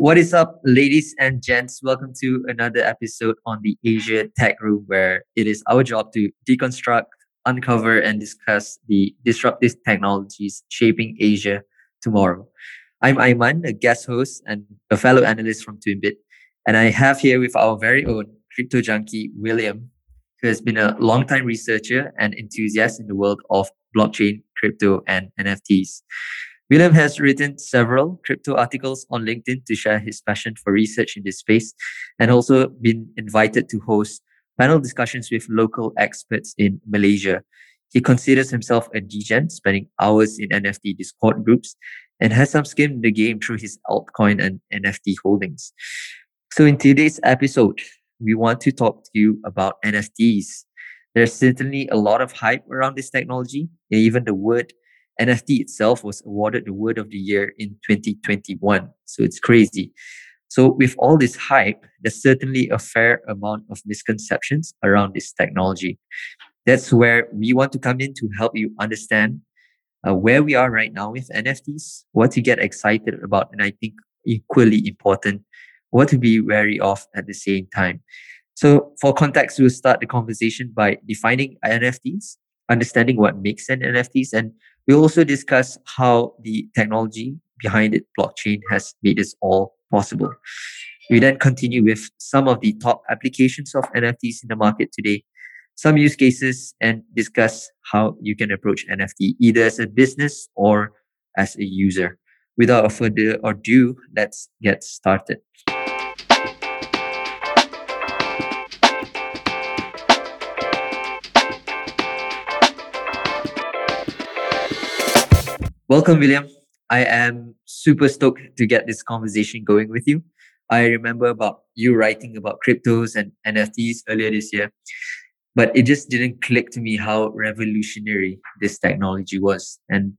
What is up, ladies and gents? Welcome to another episode on the Asia Tech Room, where it is our job to deconstruct, uncover, and discuss the disruptive technologies shaping Asia tomorrow. I'm Aiman, a guest host and a fellow analyst from Twimbit, and I have here with our very own crypto junkie, William, who has been a longtime researcher and enthusiast in the world of blockchain, crypto, and NFTs. William has written several crypto articles on LinkedIn to share his passion for research in this space and also been invited to host panel discussions with local experts in Malaysia. He considers himself a degen, spending hours in NFT Discord groups and has some skin in the game through his altcoin and NFT holdings. So in today's episode, we want to talk to you about NFTs. There's certainly a lot of hype around this technology. Even the word NFT itself was awarded the word of the year in 2021. So it's crazy. So with all this hype, there's certainly a fair amount of misconceptions around this technology. That's where we want to come in to help you understand uh, where we are right now with NFTs, what to get excited about, and I think equally important, what to be wary of at the same time. So, for context, we'll start the conversation by defining NFTs, understanding what makes an NFTs, and we'll also discuss how the technology behind it, blockchain, has made this all possible. We then continue with some of the top applications of NFTs in the market today, some use cases, and discuss how you can approach NFT either as a business or as a user. Without further ado, let's get started. Welcome, William. I am super stoked to get this conversation going with you. I remember about you writing about cryptos and NFTs earlier this year, but it just didn't click to me how revolutionary this technology was. And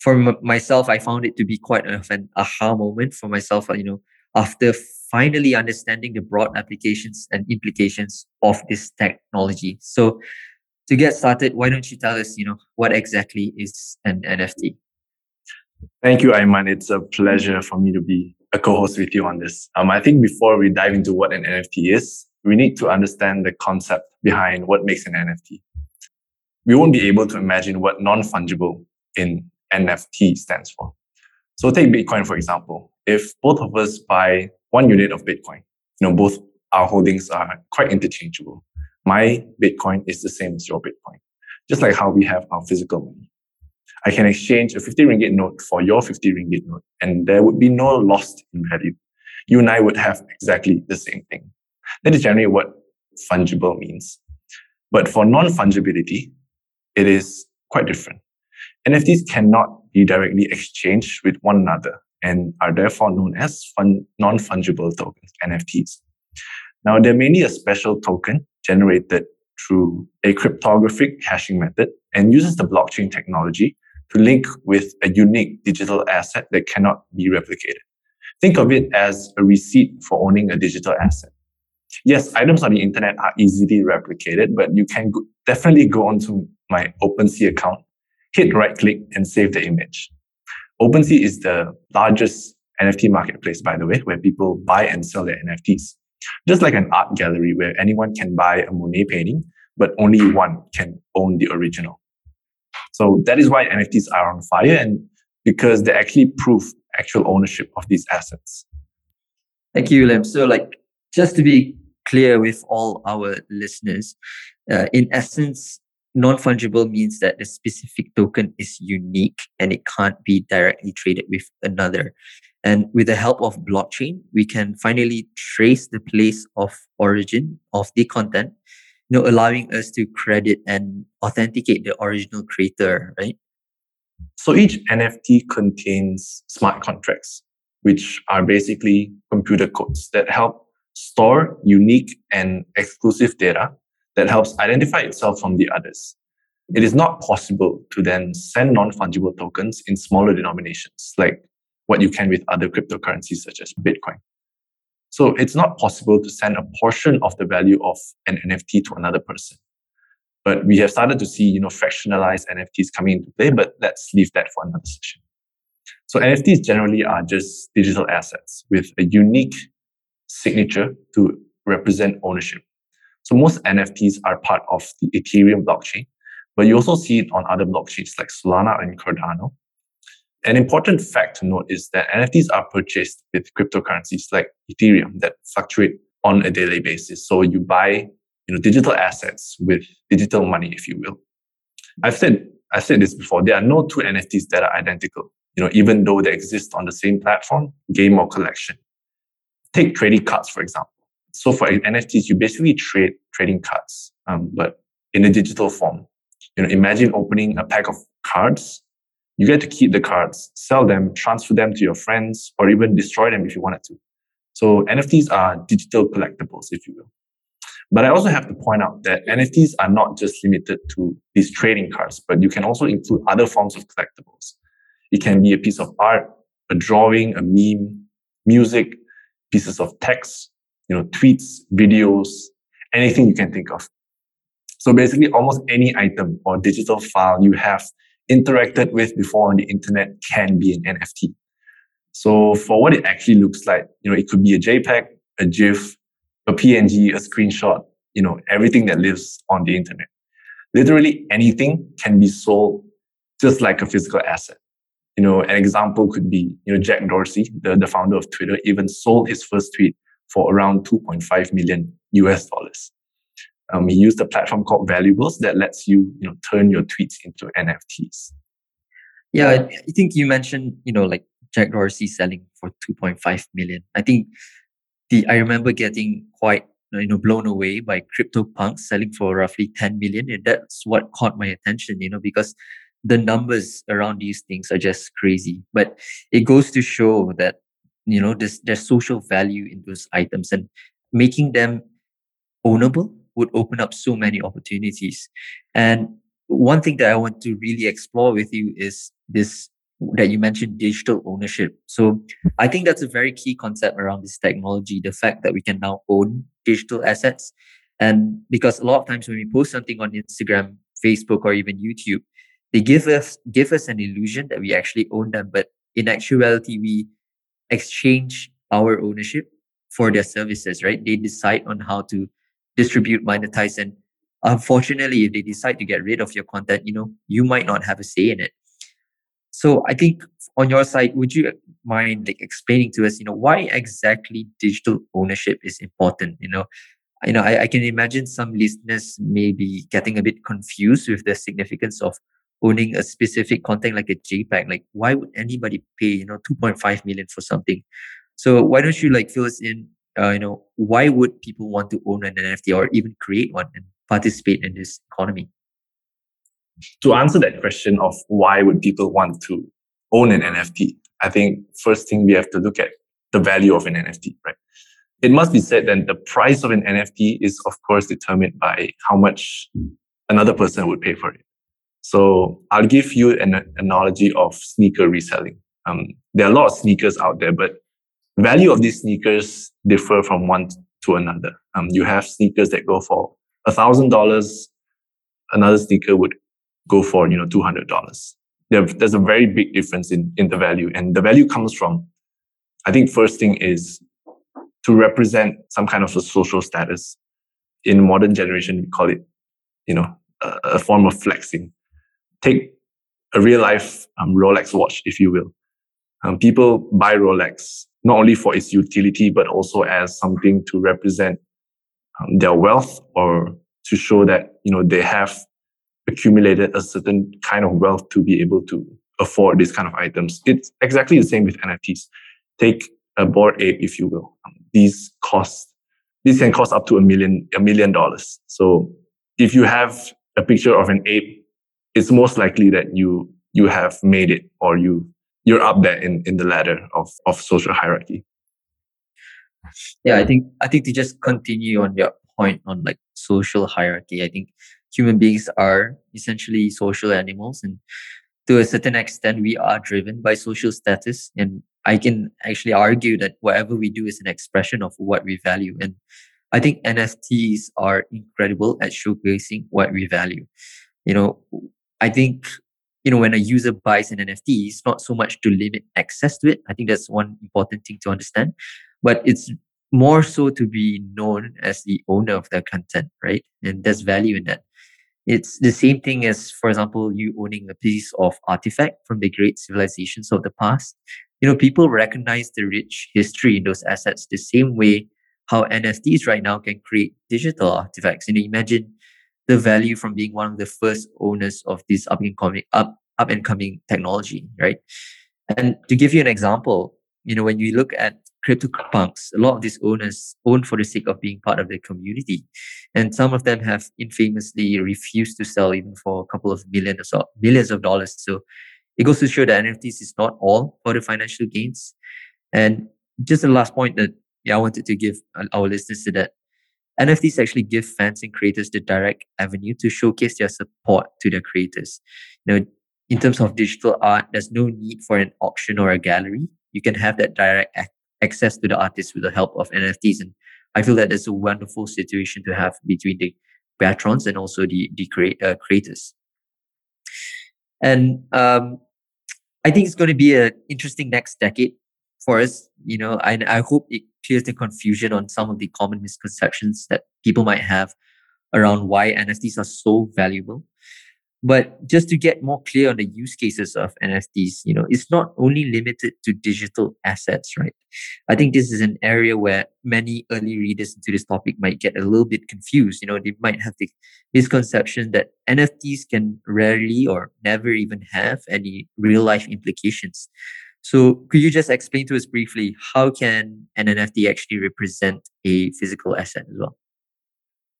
for m- myself, I found it to be quite an aha moment for myself. Uh, you know, after finally understanding the broad applications and implications of this technology. So, to get started, why don't you tell us, you know, what exactly is an NFT? Thank you, Aiman. It's a pleasure for me to be a co-host with you on this. Um, I think before we dive into what an NFT is, we need to understand the concept behind what makes an NFT. We won't be able to imagine what non-fungible in NFT stands for. So take Bitcoin, for example. If both of us buy one unit of Bitcoin, you know, both our holdings are quite interchangeable. My Bitcoin is the same as your Bitcoin, just like how we have our physical money. I can exchange a 50 ringgit note for your 50 ringgit note, and there would be no loss in value. You and I would have exactly the same thing. That is generally what fungible means. But for non fungibility, it is quite different. NFTs cannot be directly exchanged with one another and are therefore known as fun- non fungible tokens, NFTs. Now, they're mainly a special token generated through a cryptographic hashing method and uses the blockchain technology to link with a unique digital asset that cannot be replicated. Think of it as a receipt for owning a digital asset. Yes, items on the internet are easily replicated, but you can go- definitely go onto my OpenSea account, hit right click and save the image. OpenSea is the largest NFT marketplace, by the way, where people buy and sell their NFTs. Just like an art gallery where anyone can buy a Monet painting, but only one can own the original. So that is why NFTs are on fire and because they actually prove actual ownership of these assets. Thank you, William. So, like, just to be clear with all our listeners, uh, in essence, non fungible means that the specific token is unique and it can't be directly traded with another. And with the help of blockchain, we can finally trace the place of origin of the content know, allowing us to credit and authenticate the original creator, right? So each NFT contains smart contracts, which are basically computer codes that help store unique and exclusive data that helps identify itself from the others. It is not possible to then send non-fungible tokens in smaller denominations, like what you can with other cryptocurrencies such as Bitcoin. So it's not possible to send a portion of the value of an NFT to another person. But we have started to see, you know, fractionalized NFTs coming into play, but let's leave that for another session. So NFTs generally are just digital assets with a unique signature to represent ownership. So most NFTs are part of the Ethereum blockchain, but you also see it on other blockchains like Solana and Cardano. An important fact to note is that NFTs are purchased with cryptocurrencies like Ethereum that fluctuate on a daily basis. So you buy, you know, digital assets with digital money, if you will. I've said I've said this before. There are no two NFTs that are identical. You know, even though they exist on the same platform, game or collection. Take trading cards, for example. So for NFTs, you basically trade trading cards, um, but in a digital form. You know, imagine opening a pack of cards. You get to keep the cards, sell them, transfer them to your friends, or even destroy them if you wanted to. So NFTs are digital collectibles, if you will. But I also have to point out that NFTs are not just limited to these trading cards, but you can also include other forms of collectibles. It can be a piece of art, a drawing, a meme, music, pieces of text, you know, tweets, videos, anything you can think of. So basically almost any item or digital file you have interacted with before on the internet can be an NFT. So for what it actually looks like, you know, it could be a JPEG, a GIF, a PNG, a screenshot, you know, everything that lives on the internet. Literally anything can be sold just like a physical asset. You know, an example could be, you know, Jack Dorsey, the, the founder of Twitter, even sold his first tweet for around 2.5 million US dollars. Um, he used a platform called Valuables that lets you, you know, turn your tweets into NFTs. Yeah, I think you mentioned, you know, like Jack Dorsey selling for 2.5 million. I think the I remember getting quite you know blown away by CryptoPunks selling for roughly 10 million, and that's what caught my attention. You know because the numbers around these things are just crazy. But it goes to show that you know there's there's social value in those items and making them ownable would open up so many opportunities. And one thing that I want to really explore with you is this that you mentioned digital ownership. So I think that's a very key concept around this technology, the fact that we can now own digital assets. And because a lot of times when we post something on Instagram, Facebook, or even YouTube, they give us give us an illusion that we actually own them. But in actuality, we exchange our ownership for their services, right? They decide on how to distribute, monetize, and unfortunately, if they decide to get rid of your content, you know, you might not have a say in it. So I think on your side, would you mind like explaining to us, you know, why exactly digital ownership is important? You know, you know, I, I can imagine some listeners may be getting a bit confused with the significance of owning a specific content like a JPEG. Like, why would anybody pay, you know, 2.5 million for something? So why don't you like fill us in, uh, you know, why would people want to own an NFT or even create one and participate in this economy? to answer that question of why would people want to own an NFT, I think first thing we have to look at the value of an NFT, right? It must be said that the price of an NFT is of course determined by how much another person would pay for it. So I'll give you an analogy of sneaker reselling. Um, there are a lot of sneakers out there, but value of these sneakers differ from one to another. Um, you have sneakers that go for a thousand dollars. Another sneaker would go for you know two hundred dollars. There, there's a very big difference in in the value, and the value comes from, I think, first thing is to represent some kind of a social status. In modern generation, we call it, you know, a, a form of flexing. Take a real life um, Rolex watch, if you will. Um, people buy Rolex not only for its utility, but also as something to represent um, their wealth or to show that you know they have accumulated a certain kind of wealth to be able to afford these kind of items. It's exactly the same with NFTs. Take a Bored Ape, if you will. Um, these cost these can cost up to a million a million dollars. So if you have a picture of an ape, it's most likely that you you have made it or you you're up there in, in the ladder of, of social hierarchy. Yeah, I think I think to just continue on your point on like social hierarchy, I think human beings are essentially social animals and to a certain extent we are driven by social status. And i can actually argue that whatever we do is an expression of what we value. And i think nfts are incredible at showcasing what we value. You know i think you know, when a user buys an NFT, it's not so much to limit access to it. I think that's one important thing to understand, but it's more so to be known as the owner of that content, right? And there's value in that. It's the same thing as, for example, you owning a piece of artifact from the great civilizations of the past. You know, people recognize the rich history in those assets the same way how NFTs right now can create digital artifacts. You know, imagine the value from being one of the first owners of this up and coming up up and coming technology, right? And to give you an example, you know, when you look at CryptoPunks, a lot of these owners own for the sake of being part of the community. And some of them have infamously refused to sell even for a couple of millions or millions of dollars. So it goes to show that NFTs is not all for the financial gains. And just the last point that yeah, I wanted to give uh, our listeners to that NFTs actually give fans and creators the direct avenue to showcase their support to their creators. You know, in terms of digital art, there's no need for an auction or a gallery. You can have that direct access to the artist with the help of NFTs. And I feel that it's a wonderful situation to have between the patrons and also the, the create, uh, creators. And um, I think it's going to be an interesting next decade for us. You know, I, I hope it clears the confusion on some of the common misconceptions that people might have around why NFTs are so valuable. But just to get more clear on the use cases of NFTs, you know, it's not only limited to digital assets, right? I think this is an area where many early readers into this topic might get a little bit confused. You know, they might have the misconception that NFTs can rarely or never even have any real life implications. So could you just explain to us briefly how can an NFT actually represent a physical asset as well?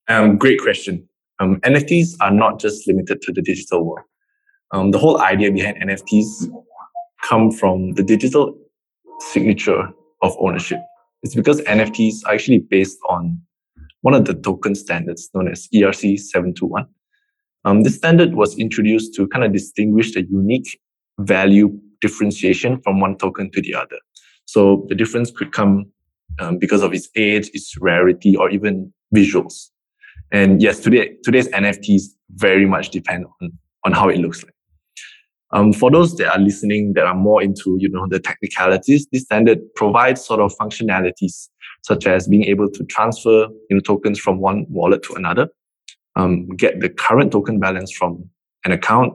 Um, great question. Um, NFTs are not just limited to the digital world. Um, the whole idea behind NFTs come from the digital signature of ownership. It's because NFTs are actually based on one of the token standards known as ERC 721. Um, this standard was introduced to kind of distinguish the unique value differentiation from one token to the other. So the difference could come um, because of its age, its rarity, or even visuals. And yes, today today's NFTs very much depend on, on how it looks like. Um, for those that are listening that are more into you know the technicalities, this standard provides sort of functionalities such as being able to transfer you know tokens from one wallet to another, um, get the current token balance from an account,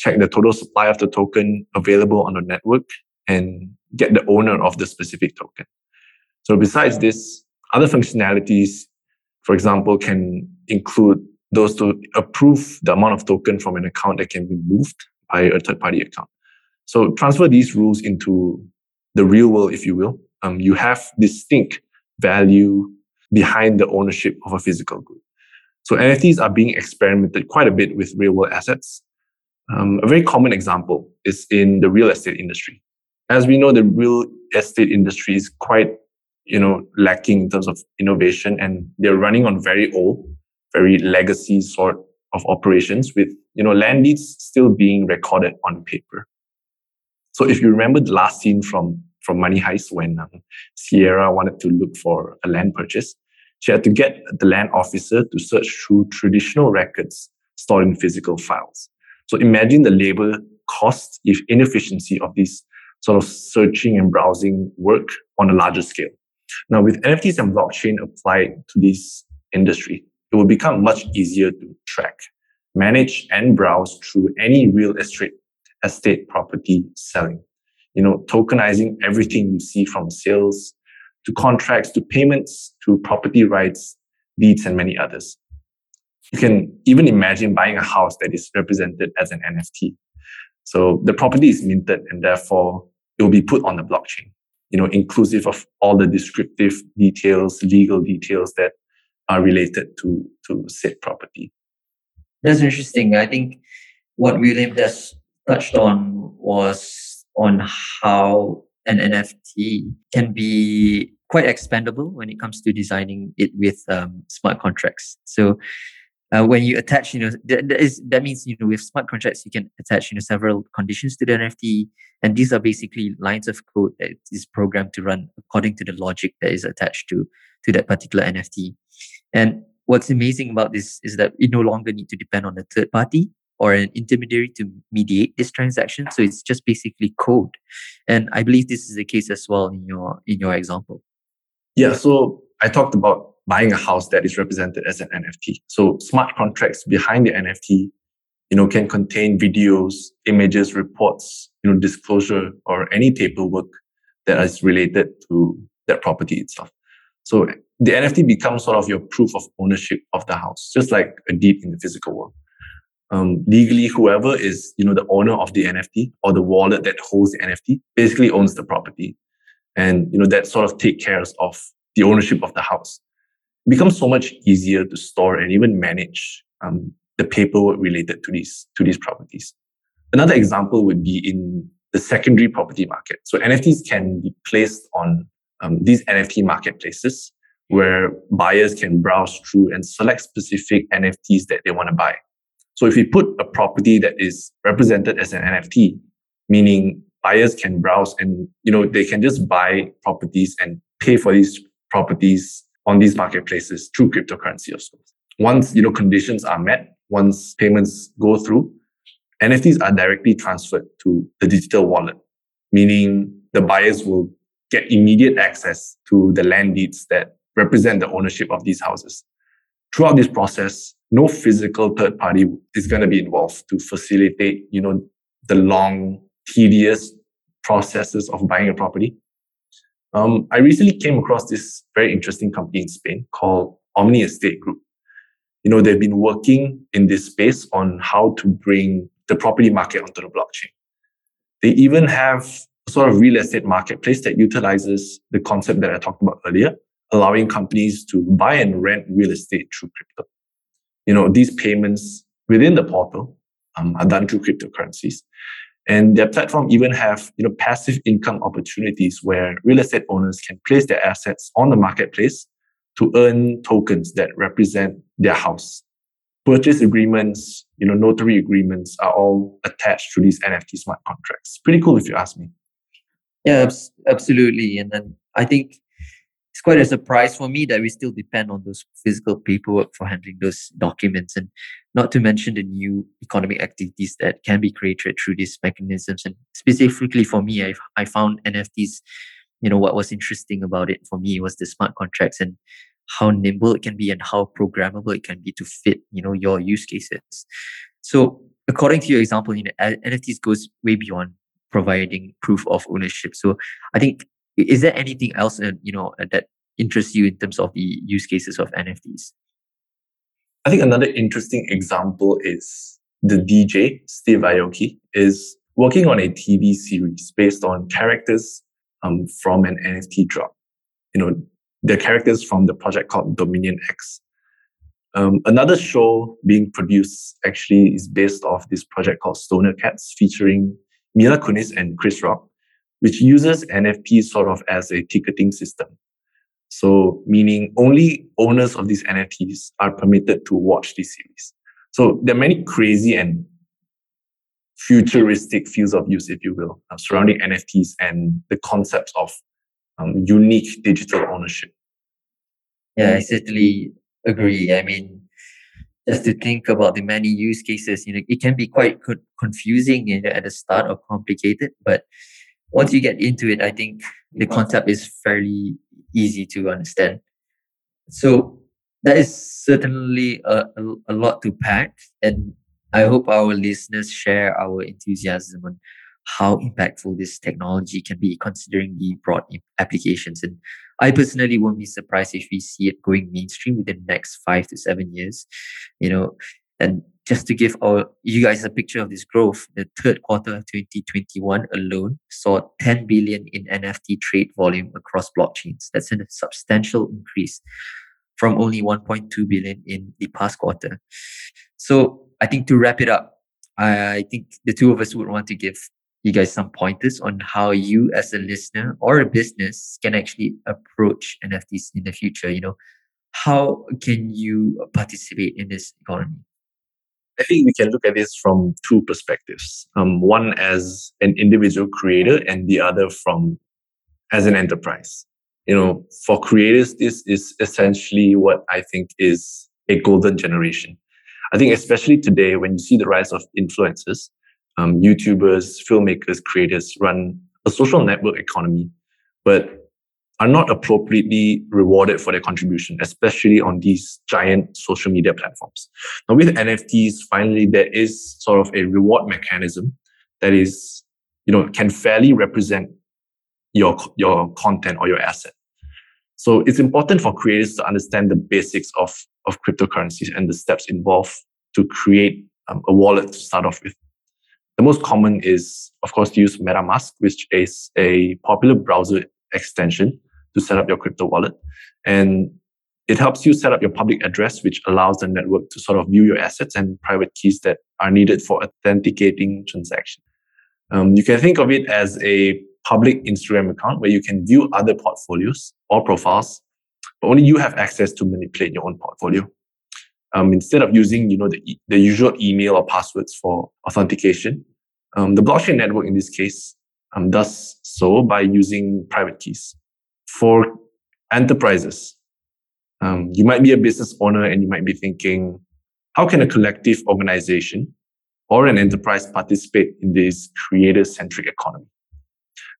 check the total supply of the token available on the network, and get the owner of the specific token. So besides this, other functionalities for example, can include those to approve the amount of token from an account that can be moved by a third party account. So transfer these rules into the real world, if you will. Um, you have distinct value behind the ownership of a physical good. So NFTs are being experimented quite a bit with real world assets. Um, a very common example is in the real estate industry. As we know, the real estate industry is quite you know lacking in terms of innovation and they're running on very old very legacy sort of operations with you know land deeds still being recorded on paper so if you remember the last scene from from money heist when um, sierra wanted to look for a land purchase she had to get the land officer to search through traditional records stored in physical files so imagine the labor costs if inefficiency of this sort of searching and browsing work on a larger scale now, with NFTs and blockchain applied to this industry, it will become much easier to track, manage, and browse through any real estate estate property selling. You know, tokenizing everything you see from sales to contracts to payments to property rights, deeds, and many others. You can even imagine buying a house that is represented as an NFT. So the property is minted and therefore it will be put on the blockchain you know, inclusive of all the descriptive details, legal details that are related to, to said property. That's interesting. I think what William just touched on was on how an NFT can be quite expandable when it comes to designing it with um, smart contracts. So uh, when you attach, you know, th- that, is, that means, you know, with smart contracts, you can attach, you know, several conditions to the NFT. And these are basically lines of code that is programmed to run according to the logic that is attached to, to that particular NFT. And what's amazing about this is that we no longer need to depend on a third party or an intermediary to mediate this transaction. So it's just basically code. And I believe this is the case as well in your in your example. Yeah. So I talked about buying a house that is represented as an NFT. So smart contracts behind the NFT, you know, can contain videos, images, reports, you know, disclosure or any paperwork that is related to that property itself. So the NFT becomes sort of your proof of ownership of the house, just like a deed in the physical world. Um, legally, whoever is, you know, the owner of the NFT or the wallet that holds the NFT basically owns the property. And, you know, that sort of take cares of the ownership of the house. Becomes so much easier to store and even manage um, the paperwork related to these, to these properties. Another example would be in the secondary property market. So NFTs can be placed on um, these NFT marketplaces where buyers can browse through and select specific NFTs that they want to buy. So if we put a property that is represented as an NFT, meaning buyers can browse and you know they can just buy properties and pay for these properties on these marketplaces through cryptocurrency of sorts. Once you know conditions are met, once payments go through, NFTs are directly transferred to the digital wallet, meaning the buyers will get immediate access to the land deeds that represent the ownership of these houses. Throughout this process, no physical third party is going to be involved to facilitate, you know, the long, tedious processes of buying a property. Um, I recently came across this very interesting company in Spain called Omni Estate Group. You know, they've been working in this space on how to bring the property market onto the blockchain. They even have a sort of real estate marketplace that utilizes the concept that I talked about earlier, allowing companies to buy and rent real estate through crypto. You know, these payments within the portal um, are done through cryptocurrencies. And their platform even have you know passive income opportunities where real estate owners can place their assets on the marketplace to earn tokens that represent their house purchase agreements, you know, notary agreements are all attached to these NFT smart contracts. Pretty cool if you ask me. Yeah, absolutely. And then I think it's quite a surprise for me that we still depend on those physical paperwork for handling those documents and not to mention the new economic activities that can be created through these mechanisms. And specifically for me, I, I found NFTs, you know, what was interesting about it for me was the smart contracts and how nimble it can be and how programmable it can be to fit you know your use cases so according to your example you know nfts goes way beyond providing proof of ownership so i think is there anything else uh, you know that interests you in terms of the use cases of nfts i think another interesting example is the dj steve aoki is working on a tv series based on characters um, from an nft drop you know the characters from the project called Dominion X. Um, another show being produced actually is based off this project called Stoner Cats featuring Mila Kunis and Chris Rock, which uses NFT sort of as a ticketing system. So meaning only owners of these NFTs are permitted to watch this series. So there are many crazy and futuristic fields of use, if you will, uh, surrounding NFTs and the concepts of um, unique digital ownership. Yeah, I certainly agree. I mean, just to think about the many use cases, you know, it can be quite co- confusing you know, at the start or complicated, but once you get into it, I think the concept is fairly easy to understand. So that is certainly a, a, a lot to pack, and I hope our listeners share our enthusiasm on how impactful this technology can be considering the broad applications. And I personally won't be surprised if we see it going mainstream within the next five to seven years. You know, and just to give our you guys a picture of this growth, the third quarter of 2021 alone saw 10 billion in NFT trade volume across blockchains. That's a substantial increase from only 1.2 billion in the past quarter. So I think to wrap it up, I think the two of us would want to give you guys some pointers on how you as a listener or a business can actually approach nfts in the future you know how can you participate in this economy I think we can look at this from two perspectives. Um, one as an individual creator, and the other from as an enterprise. You know, for creators, this is essentially what I think is a golden generation. I think especially today when you see the rise of influencers, um, YouTubers, filmmakers, creators run a social network economy, but are not appropriately rewarded for their contribution, especially on these giant social media platforms. Now, with NFTs, finally, there is sort of a reward mechanism that is, you know, can fairly represent your, your content or your asset. So it's important for creators to understand the basics of, of cryptocurrencies and the steps involved to create um, a wallet to start off with. The most common is, of course, to use MetaMask, which is a popular browser extension to set up your crypto wallet. And it helps you set up your public address, which allows the network to sort of view your assets and private keys that are needed for authenticating transactions. Um, you can think of it as a public Instagram account where you can view other portfolios or profiles, but only you have access to manipulate your own portfolio. Um, instead of using, you know, the, the usual email or passwords for authentication, um, the blockchain network in this case um, does so by using private keys for enterprises. Um, you might be a business owner and you might be thinking, how can a collective organization or an enterprise participate in this creator centric economy?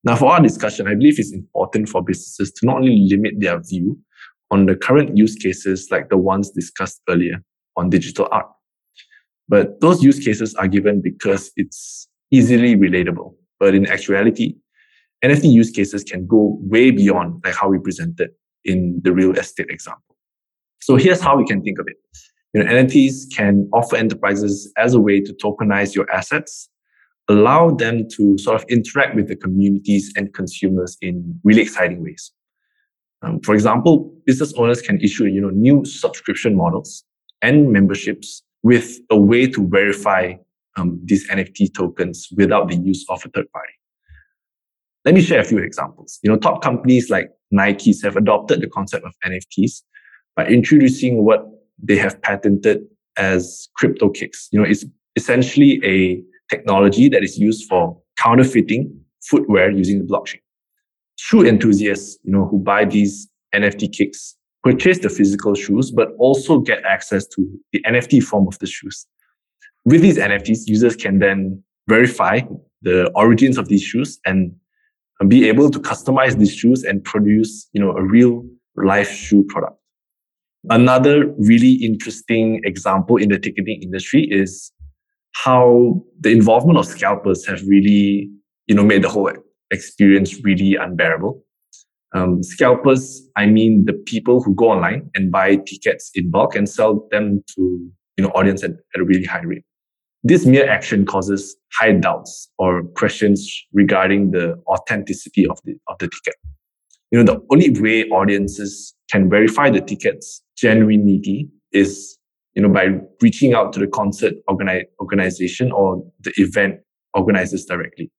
Now, for our discussion, I believe it's important for businesses to not only limit their view on the current use cases like the ones discussed earlier on digital art, but those use cases are given because it's easily relatable. But in actuality, NFT use cases can go way beyond like how we presented in the real estate example. So here's how we can think of it. You know, NFTs can offer enterprises as a way to tokenize your assets, allow them to sort of interact with the communities and consumers in really exciting ways. Um, for example, business owners can issue you know new subscription models and memberships with a way to verify um, these NFT tokens without the use of a third party. Let me share a few examples. You know, top companies like Nike's have adopted the concept of NFTs by introducing what they have patented as crypto kicks. You know, it's essentially a technology that is used for counterfeiting footwear using the blockchain. Shoe enthusiasts, you know, who buy these NFT kicks purchase the physical shoes, but also get access to the NFT form of the shoes. With these NFTs, users can then verify the origins of these shoes and be able to customize these shoes and produce, you know, a real life shoe product. Another really interesting example in the ticketing industry is how the involvement of scalpers have really, you know, made the whole experience really unbearable. Um, scalpers, I mean the people who go online and buy tickets in bulk and sell them to, you know, audience at, at a really high rate. This mere action causes high doubts or questions regarding the authenticity of the, of the ticket. You know, the only way audiences can verify the ticket's genuinity is, you know, by reaching out to the concert organi- organization or the event organizers directly.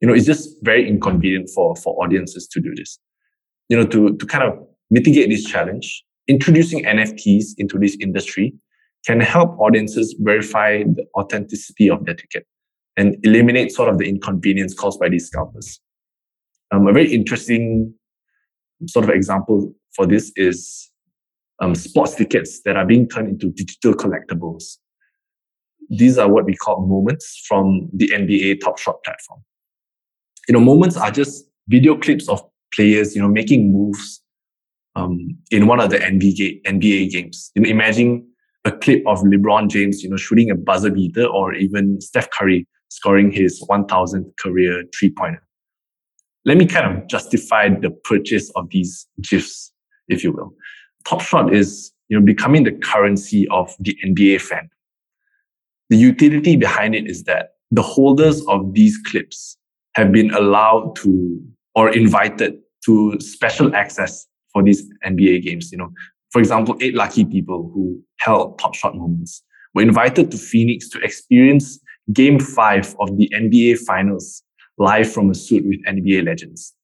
You know, it's just very inconvenient for, for audiences to do this. You know, to, to kind of mitigate this challenge, introducing NFTs into this industry can help audiences verify the authenticity of their ticket and eliminate sort of the inconvenience caused by these scalpers. Um, a very interesting sort of example for this is um, sports tickets that are being turned into digital collectibles. These are what we call moments from the NBA Top Shot platform. You know, moments are just video clips of players, you know, making moves um, in one of the NBA, NBA games. You know, imagine a clip of LeBron James, you know, shooting a buzzer beater or even Steph Curry scoring his 1000th career three pointer. Let me kind of justify the purchase of these GIFs, if you will. Top Shot is, you know, becoming the currency of the NBA fan. The utility behind it is that the holders of these clips have been allowed to or invited to special access for these NBA games. You know, for example, eight lucky people who held top shot moments were invited to Phoenix to experience game five of the NBA finals live from a suite with NBA legends.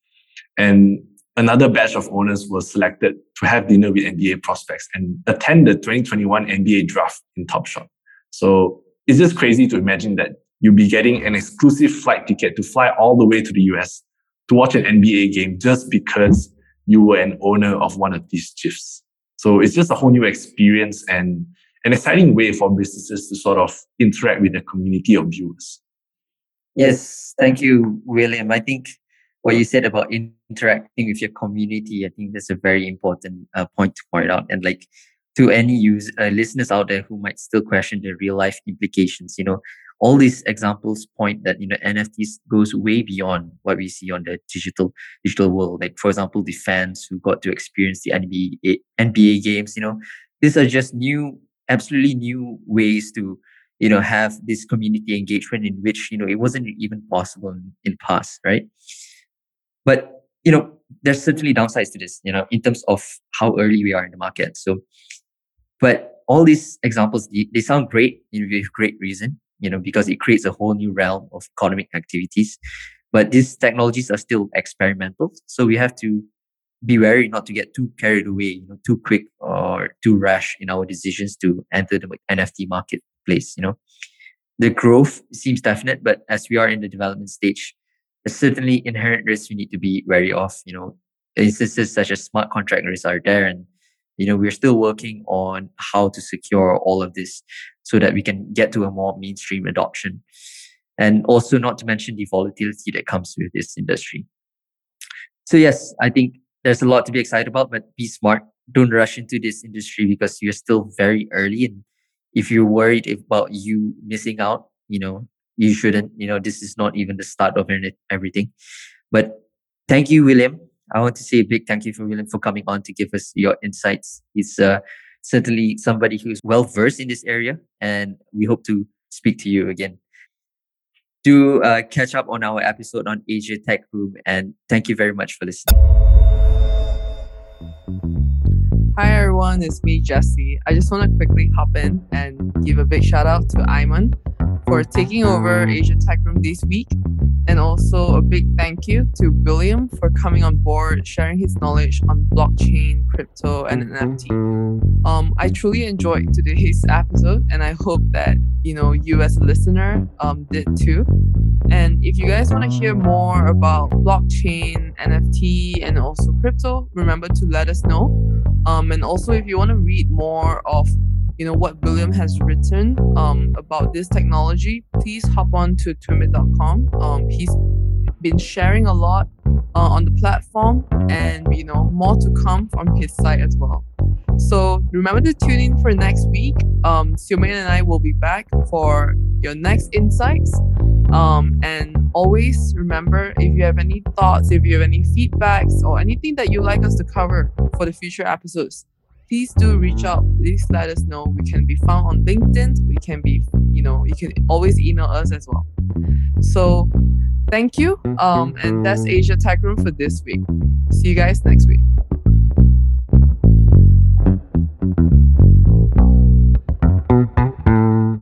And another batch of owners was selected to have dinner with NBA prospects and attend the 2021 NBA draft in Top Shot. So it's just crazy to imagine that you'll be getting an exclusive flight ticket to fly all the way to the US to watch an NBA game just because you were an owner of one of these GIFs. So it's just a whole new experience and an exciting way for businesses to sort of interact with their community of viewers. Yes, thank you, William. I think what you said about interacting with your community, I think that's a very important uh, point to point out. And like to any use uh, listeners out there who might still question the real life implications, you know, all these examples point that you know NFTs goes way beyond what we see on the digital digital world. Like for example, the fans who got to experience the NBA NBA games. You know, these are just new, absolutely new ways to you know have this community engagement in which you know it wasn't even possible in, in past, right? But you know, there's certainly downsides to this. You know, in terms of how early we are in the market. So, but all these examples they, they sound great you know, with great reason you know, because it creates a whole new realm of economic activities. But these technologies are still experimental. So we have to be wary not to get too carried away, you know, too quick or too rash in our decisions to enter the NFT marketplace, you know. The growth seems definite, but as we are in the development stage, there's certainly inherent risks we need to be wary of, you know. Instances such as smart contract risks are there and you know we're still working on how to secure all of this so that we can get to a more mainstream adoption. And also not to mention the volatility that comes with this industry. So yes i think there's a lot to be excited about but be smart. Don't rush into this industry because you're still very early and if you're worried about you missing out you know you shouldn't you know this is not even the start of everything. But thank you william I want to say a big thank you for William for coming on to give us your insights. He's uh, certainly somebody who's well versed in this area, and we hope to speak to you again. Do uh, catch up on our episode on Asia Tech Room, and thank you very much for listening. Hi everyone, it's me Jesse. I just want to quickly hop in and give a big shout out to Aiman for taking over Asia Tech Room this week and also a big thank you to William for coming on board, sharing his knowledge on blockchain, crypto, and NFT. Um, I truly enjoyed today's episode, and I hope that you know you as a listener um, did too. And if you guys want to hear more about blockchain, NFT, and also crypto, remember to let us know. Um, and also, if you want to read more of you know what William has written um, about this technology, please hop on to twimbit.com. Um, he's been sharing a lot uh, on the platform, and you know more to come from his site as well. So remember to tune in for next week. Um, Xiumin and I will be back for your next insights. Um, and always remember if you have any thoughts, if you have any feedbacks, or anything that you'd like us to cover for the future episodes, please do reach out. Please let us know. We can be found on LinkedIn. We can be, you know, you can always email us as well. So thank you. Um, and that's Asia Tech Room for this week. See you guys next